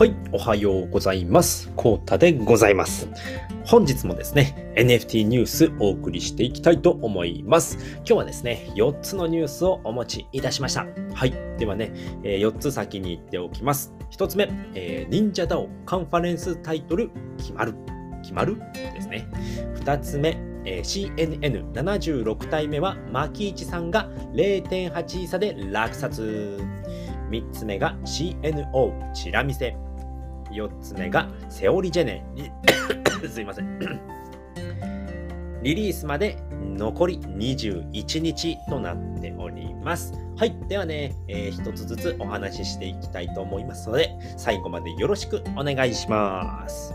はい、おはようございます。コータでございます。本日もですね、NFT ニュースお送りしていきたいと思います。今日はですね、4つのニュースをお持ちいたしました。はい、ではね、え4つ先に言っておきます。1つ目、えー、忍者 DAO カンファレンスタイトル決まる。決まるですね。2つ目、えー、CNN76 体目は牧市さんが0.8差で落札。3つ目が CNO チラ見せ。4つ目がセオリジェネ。すいません。リリースまで残り21日となっております。はい。ではね、えー、一つずつお話ししていきたいと思いますので、最後までよろしくお願いします。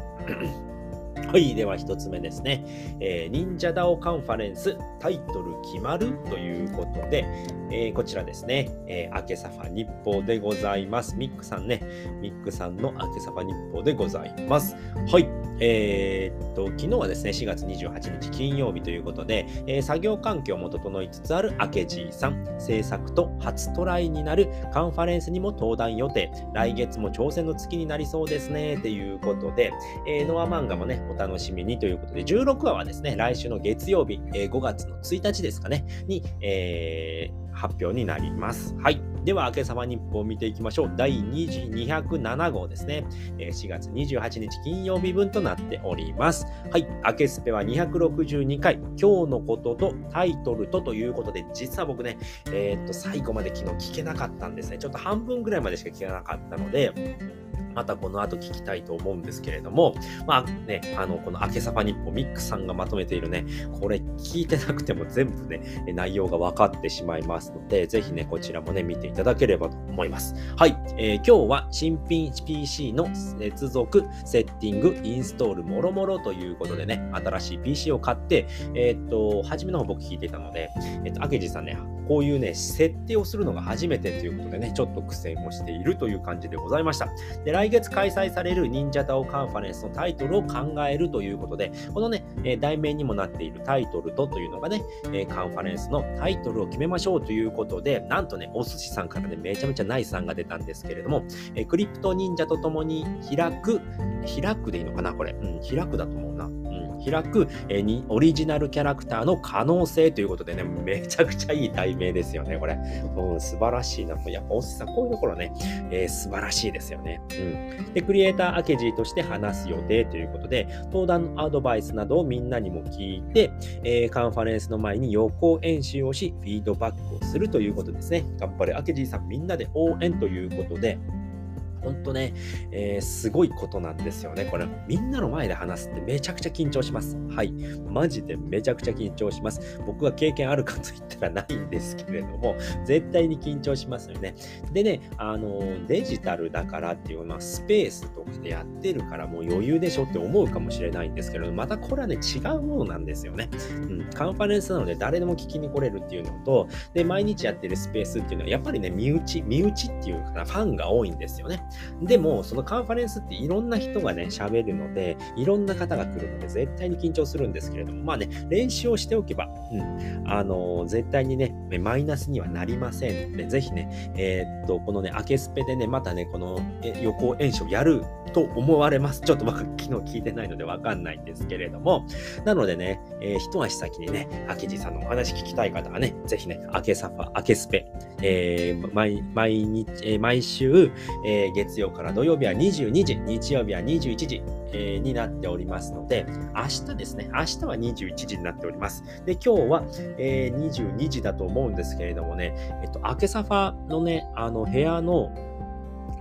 はい。では1つ目ですね。えー、忍者ダオカンファレンスタイトル決まるということで、えー、こちらですね、えー、明けさファ日報でございます。ミックさんね、ミックさんの明けさファ日報でございます。はい。えー、と、昨日はですね、4月28日金曜日ということで、えー、作業環境も整いつつある明治さん、制作と初トライになるカンファレンスにも登壇予定、来月も挑戦の月になりそうですね、ということで、えー、ノア漫画もね、お楽しみにということで、16話はですね、来週の月曜日、えー、5月の1日ですかね、に、えー、発表になります。はい。では、明けさま日報を見ていきましょう。第2次207号ですね。4月28日金曜日分となっております。はい。明けスペは262回、今日のこととタイトルとということで、実は僕ね、えー、っと、最後まで昨日聞けなかったんですね。ちょっと半分ぐらいまでしか聞けなかったので、またこの後聞きたいと思うんですけれども、まあね、あの、この明けさば日ミックさんがまとめているね、これ聞いてなくても全部ね、内容が分かってしまいますので、ぜひね、こちらもね、見ていただければと思います。はい、えー、今日は新品 PC の接続、セッティング、インストール、もろもろということでね、新しい PC を買って、えー、っと、初めの方僕聞いていたので、えー、っと、明治さんね、こういうね、設定をするのが初めてということでね、ちょっと苦戦をしているという感じでございました。で、来月開催される忍者タオカンファレンスのタイトルを考えるということで、このね、え題名にもなっているタイトルとというのがね、えカンファレンスのタイトルを決めましょうということで、なんとね、お寿司さんからね、めちゃめちゃナイス案が出たんですけれども、えクリプト忍者と共に開く、開くでいいのかなこれ。うん、開くだと思うな。開く、えにオリジナルキャラクターの可能性ということでね、めちゃくちゃいい題名ですよね、これ。うん、素晴らしいな。やっぱおっさん、こういうところね、えー、素晴らしいですよね。うん。で、クリエイターアケジーとして話す予定ということで、登壇のアドバイスなどをみんなにも聞いて、えー、カンファレンスの前に予行演習をし、フィードバックをするということですね。頑張れ、アケジーさんみんなで応援ということで、本当ね、えー、すごいことなんですよね。これ、みんなの前で話すってめちゃくちゃ緊張します。はい。マジでめちゃくちゃ緊張します。僕は経験あるかと言ったらないんですけれども、絶対に緊張しますよね。でね、あの、デジタルだからっていうのは、スペースとかでやってるからもう余裕でしょって思うかもしれないんですけど、またこれはね、違うものなんですよね。うん。カンファレンスなので誰でも聞きに来れるっていうのと、で、毎日やってるスペースっていうのは、やっぱりね、身内、身内っていうかな、ファンが多いんですよね。でも、そのカンファレンスっていろんな人がね、喋るので、いろんな方が来るので、絶対に緊張するんですけれども、まあね、練習をしておけば、うん、あのー、絶対にね、マイナスにはなりません。ので、ぜひね、えー、っと、このね、明けスペでね、またね、この予行演習をやると思われます。ちょっと僕、昨日聞いてないのでわかんないんですけれども、なのでね、えー、一足先にね、明治さんのお話聞きたい方はね、ぜひね、明けサファ、明けスペ、えー、毎毎日、え、毎週、えー、月曜から土曜日は22時、日曜日は21時、え、になっておりますので、明日ですね、明日は21時になっております。で、今日は、えー、22時だと思うんですけれどもね、えっと、明けサファのね、あの部屋の、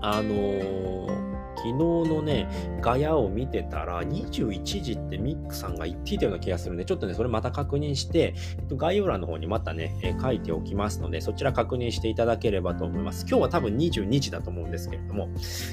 あのー昨日のね、ガヤを見てたら、21時ってミックさんが言っていたような気がするんで、ちょっとね、それまた確認して、えっと、概要欄の方にまたね、え、書いておきますので、そちら確認していただければと思います。今日は多分22時だと思うんですけれども、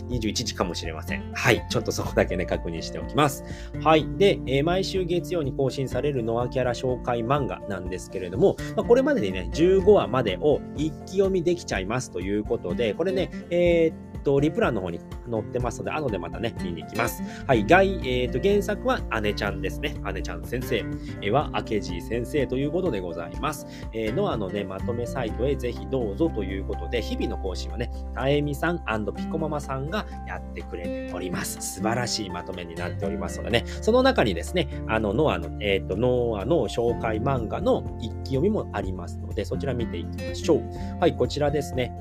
21時かもしれません。はい。ちょっとそこだけね、確認しておきます。はい。で、え、毎週月曜に更新されるノアキャラ紹介漫画なんですけれども、まあ、これまでにね、15話までを一気読みできちゃいますということで、これね、えーと、リプランの方に載ってますので、後でまたね、見に行きます。はい。外、えっ、ー、と、原作は姉ちゃんですね。姉ちゃん先生。絵は明治先生ということでございます。えー、ノアのね、まとめサイトへぜひどうぞということで、日々の更新はね、たえみさんピコママさんがやってくれております。素晴らしいまとめになっておりますのでね、その中にですね、あの、ノアの、えっ、ー、と、ノアの紹介漫画の一気読みもありますので、そちら見ていきましょう。はい、こちらですね。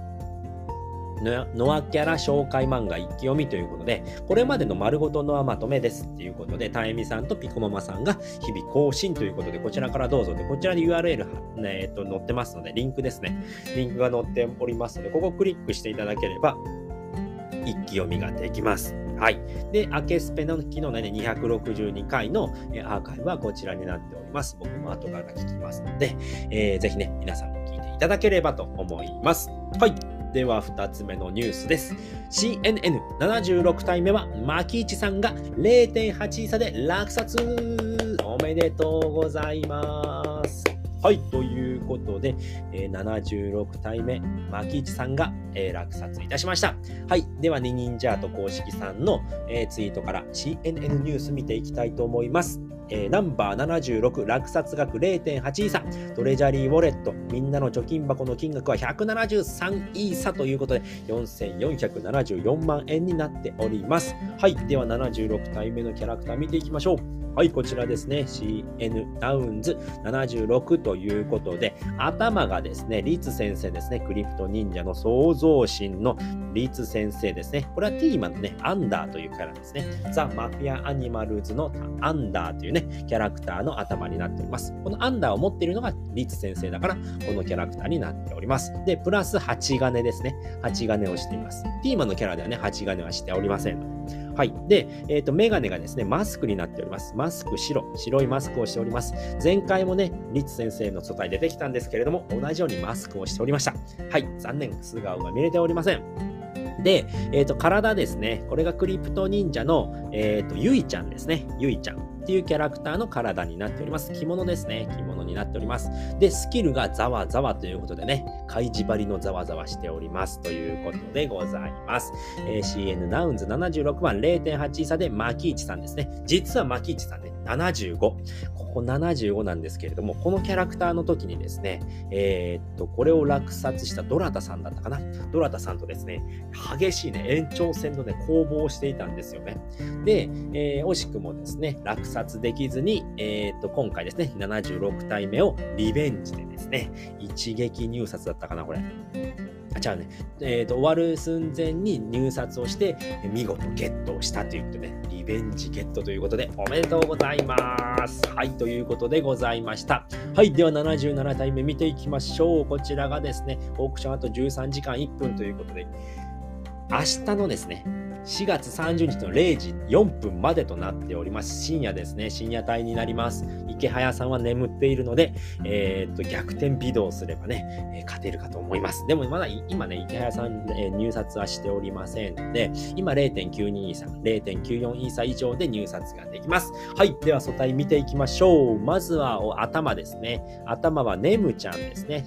ノアキャラ紹介漫画一気読みということで、これまでの丸ごとノアまとめですっていうことで、タエミさんとピコママさんが日々更新ということで、こちらからどうぞで、こちらに URL、ね、えっと、載ってますので、リンクですね。リンクが載っておりますので、ここをクリックしていただければ、一気読みができます。はい。で、アケスペの機能ね、262回のアーカイブはこちらになっております。僕も後から聞きますので、えー、ぜひね、皆さんも聞いていただければと思います。はい。では2つ目のニュースです。CNN76 体目は牧市さんが0.8差で落札おめでとうございます。はい、ということで、えー、76体目、牧市さんが、えー、落札いたしました。はい、では、ニニンジャート公式さんの、えー、ツイートから CNN ニュース見ていきたいと思います。えー、ナンバー76落札額0.8イーサトレジャリーウォレットみんなの貯金箱の金額は173イーサということで4474万円になっておりますはいでは76体目のキャラクター見ていきましょうはい、こちらですね。CN ダウンズ76ということで、頭がですね、リツ先生ですね。クリプト忍者の創造神のリツ先生ですね。これはティーマのね、アンダーというキャラですね。ザ・マフィア・アニマルズのアンダーというね、キャラクターの頭になっております。このアンダーを持っているのがリツ先生だから、このキャラクターになっております。で、プラス8金ですね。8金をしています。ティーマのキャラではね、8金はしておりませんはい。で、えっ、ー、と、メガネがですね、マスクになっております。マスク白、白いマスクをしております。前回もね、リツ先生の素体出てきたんですけれども、同じようにマスクをしておりました。はい。残念、素顔が見れておりません。で、えっ、ー、と、体ですね。これがクリプト忍者の、えっ、ー、と、ゆいちゃんですね。ゆいちゃん。っていうキャラクターの体になっております。着物ですね。着物になっております。で、スキルがざわざわということでね、開示張りのざわざわしておりますということでございます。えー、CN ナウンズ76番0.8差でマキイチさんですね。実はマキイチさんね、75。ここ75なんですけれども、このキャラクターの時にですね、えー、っと、これを落札したドラタさんだったかな。ドラタさんとですね、激しいね、延長戦のね、攻防をしていたんですよね。で、えー、惜しくもですね、落札できずに、えー、っと、今回ですね、76体目をリベンジでですね、一撃入札だったかな、これ。あ、違うね。えっ、ー、と、終わる寸前に入札をして、見事ゲットをしたということで、リベンジゲットということで、おめでとうございます。はい、ということでございました。はい、では77体目見ていきましょう。こちらがですね、オークションあと13時間1分ということで、明日のですね、4月30日の0時4分までとなっております。深夜ですね。深夜帯になります。池早さんは眠っているので、えー、っと、逆転微動すればね、えー、勝てるかと思います。でもまだ今ね、池早さん、えー、入札はしておりませんので、今0.92イーサ、0.94イーサ以上で入札ができます。はい。では、素体見ていきましょう。まずはお頭ですね。頭はネムちゃんですね。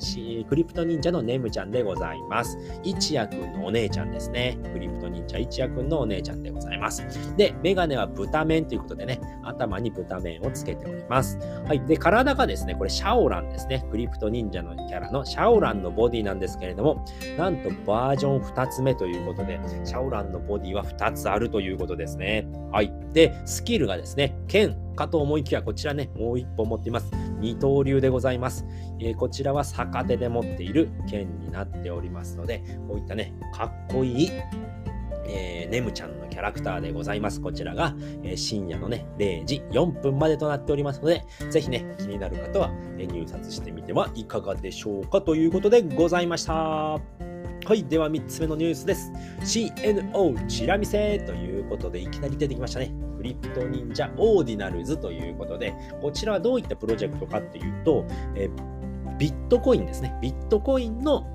クリプト忍者のネムちゃんでございます。一夜くんのお姉ちゃんですね。クリプト忍者一夜んのお姉ちゃんでございます。で、メガネは豚面ということでね、頭に豚面をつけております。はい。で、体がですね、これシャオランですね。クリプト忍者のキャラのシャオランのボディなんですけれども、なんとバージョン2つ目ということで、シャオランのボディは2つあるということですね。はい。で、スキルがですね、剣かと思いきや、こちらね、もう1本持っています。二刀流でございます。えー、こちらは逆手で持っている剣になっておりますので、こういったね、かっこいいえー、ネムちゃんのキャラクターでございます。こちらが、えー、深夜のね、0時4分までとなっておりますので、ぜひね、気になる方は、えー、入札してみてはいかがでしょうかということでございました。はい。では3つ目のニュースです。CNO チラ見せということで、いきなり出てきましたね。クリプト忍者オーディナルズということで、こちらはどういったプロジェクトかっていうと、えビットコインですね。ビットコインの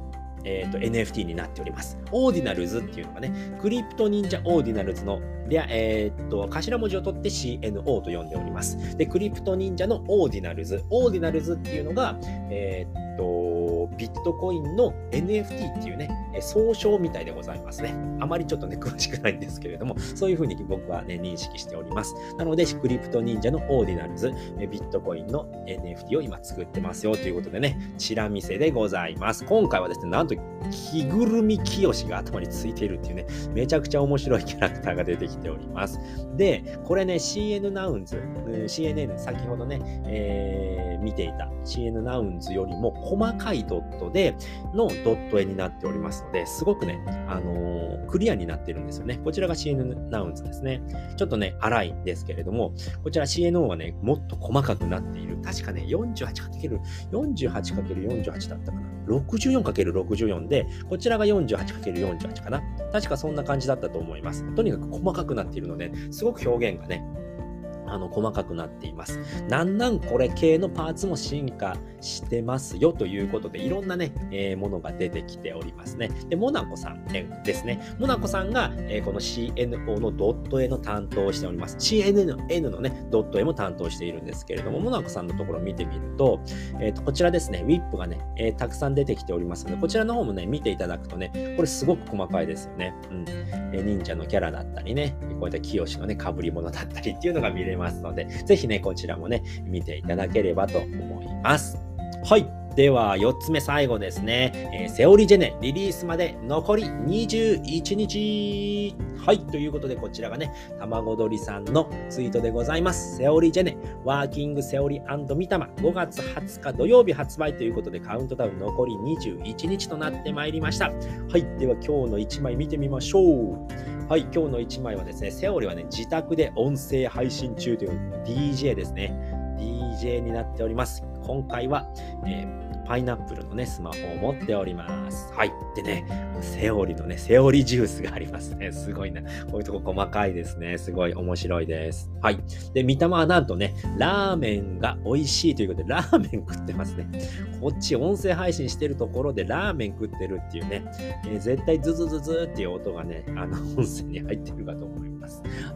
えーと、NFT になっております。 Ordinals っていうのがね、クリプト忍者 Ordinals の、えーと、頭文字を取って CNO と呼んでおります。で、クリプト忍者の Ordinals。Ordinals っていうのが、えーと、ビットコインの NFT っていうね、総称みたいでございますね。あまりちょっとね、詳しくないんですけれども、そういうふうに僕はね、認識しております。なので、クリプト忍者の Ordinals、ビットコインの NFT を今作ってますよということでね、チラ見せでございます。今回はですね、なんと、着ぐるみ清が頭についているっていうね、めちゃくちゃ面白いキャラクターが出てきております。で、これね、CN ナウンズ、CNN、先ほどね、えー、見ていた CN ナウンズよりも細かいドットでのドット絵になっておりますので、すごくね、あのー、クリアになってるんですよね。こちらが CN ナウンズですね。ちょっとね、荒いんですけれども、こちら CNO はね、もっと細かくなっている。確かね、48×48 48×48 だったかな。64×64 で、こちらが 48×48 かな。確かそんな感じだったと思います。とにかく細かくなっているので、すごく表現がね、あの細かくなっています。なんなんこれ系のパーツも進化してますよということで、いろんなね、えー、ものが出てきておりますね。で、モナコさんですね。モナコさんが、えー、この CNO のドット絵の担当をしております。CNN のね、ドット絵も担当しているんですけれども、モナコさんのところを見てみると、えー、とこちらですね、ウィップがね、えー、たくさん出てきておりますので、こちらの方もね、見ていただくとね、これすごく細かいですよね。うん。えー、忍者のキャラだったりね、こういった清のね、被り物だったりっていうのが見れますので、ぜひね、こちらもね、見ていただければと思います。はい。では、4つ目最後ですね。えー、セオリジェネリリースまで残り21日。はい。ということで、こちらがね、卵鳥さんのツイートでございます。セオリジェネ、ワーキングセオリミタマ、5月20日土曜日発売ということで、カウントダウン残り21日となってまいりました。はい。では、今日の1枚見てみましょう。はい、今日の1枚はですね、セオリーはね、自宅で音声配信中という DJ ですね。DJ になっております。今回は、えーパイナップルのね、スマホを持っております。はい。でね、セオリのね、セオリジュースがありますね。すごいな。こういうとこ細かいですね。すごい面白いです。はい。で、見た目はなんとね、ラーメンが美味しいということで、ラーメン食ってますね。こっち音声配信してるところでラーメン食ってるっていうね、えー、絶対ズズズズっていう音がね、あの音声に入ってるかと思います。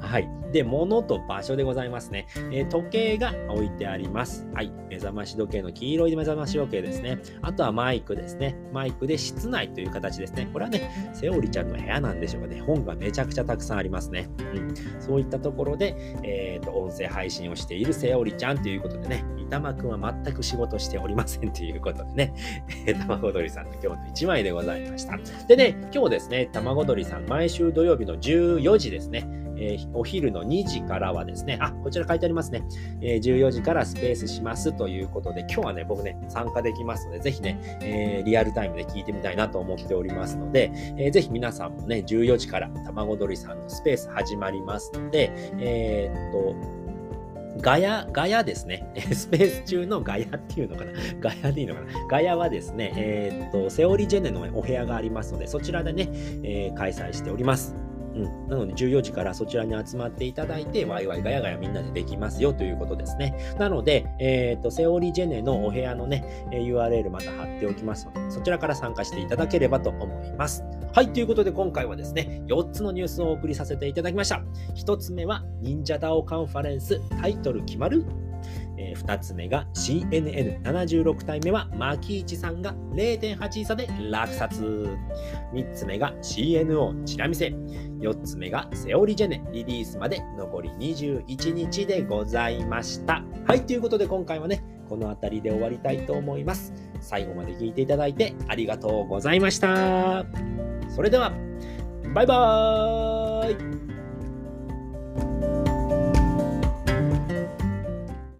はい。で、物と場所でございますね。えー、時計が置いてあります。はい。目覚まし時計の黄色い目覚まし時計ですね。あとはマイクですね。マイクで室内という形ですね。これはね、セオリちゃんの部屋なんでしょうかね。本がめちゃくちゃたくさんありますね。うん。そういったところで、えっ、ー、と、音声配信をしているセオリちゃんということでね、板間くんは全く仕事しておりませんということでね、卵鳥さんの今日の1枚でございました。でね、今日ですね、卵鳥さん、毎週土曜日の14時ですね、えー、お昼の2時からはですね、あ、こちら書いてありますね、えー、14時からスペースしますということで、今日はね、僕ね、参加できますので、ぜひね、えー、リアルタイムで聞いてみたいなと思っておりますので、えー、ぜひ皆さんもね、14時から卵鳥さんのスペース始まりますので、えー、っと、ガヤ、ガヤですね。スペース中のガヤっていうのかな。ガヤでいいのかな。ガヤはですね、えー、っと、セオリジェネのお部屋がありますので、そちらでね、えー、開催しております。うん、なので14時からそちらに集まっていただいて、ワイワイガヤガヤみんなでできますよということですね。なので、えっ、と、セオリジェネのお部屋のね、URL また貼っておきますので、そちらから参加していただければと思います。はい、ということで今回はですね、4つのニュースをお送りさせていただきました。1つ目は、忍者ダオカンファレンスタイトル決まるえー、2つ目が CNN76 体目は牧市さんが0.8差で落札。3つ目が CNO チラ見せ。4つ目がセオリジェネリリースまで残り21日でございました。はい、ということで今回はね、この辺りで終わりたいと思います。最後まで聞いていただいてありがとうございました。それでは、バイバーイ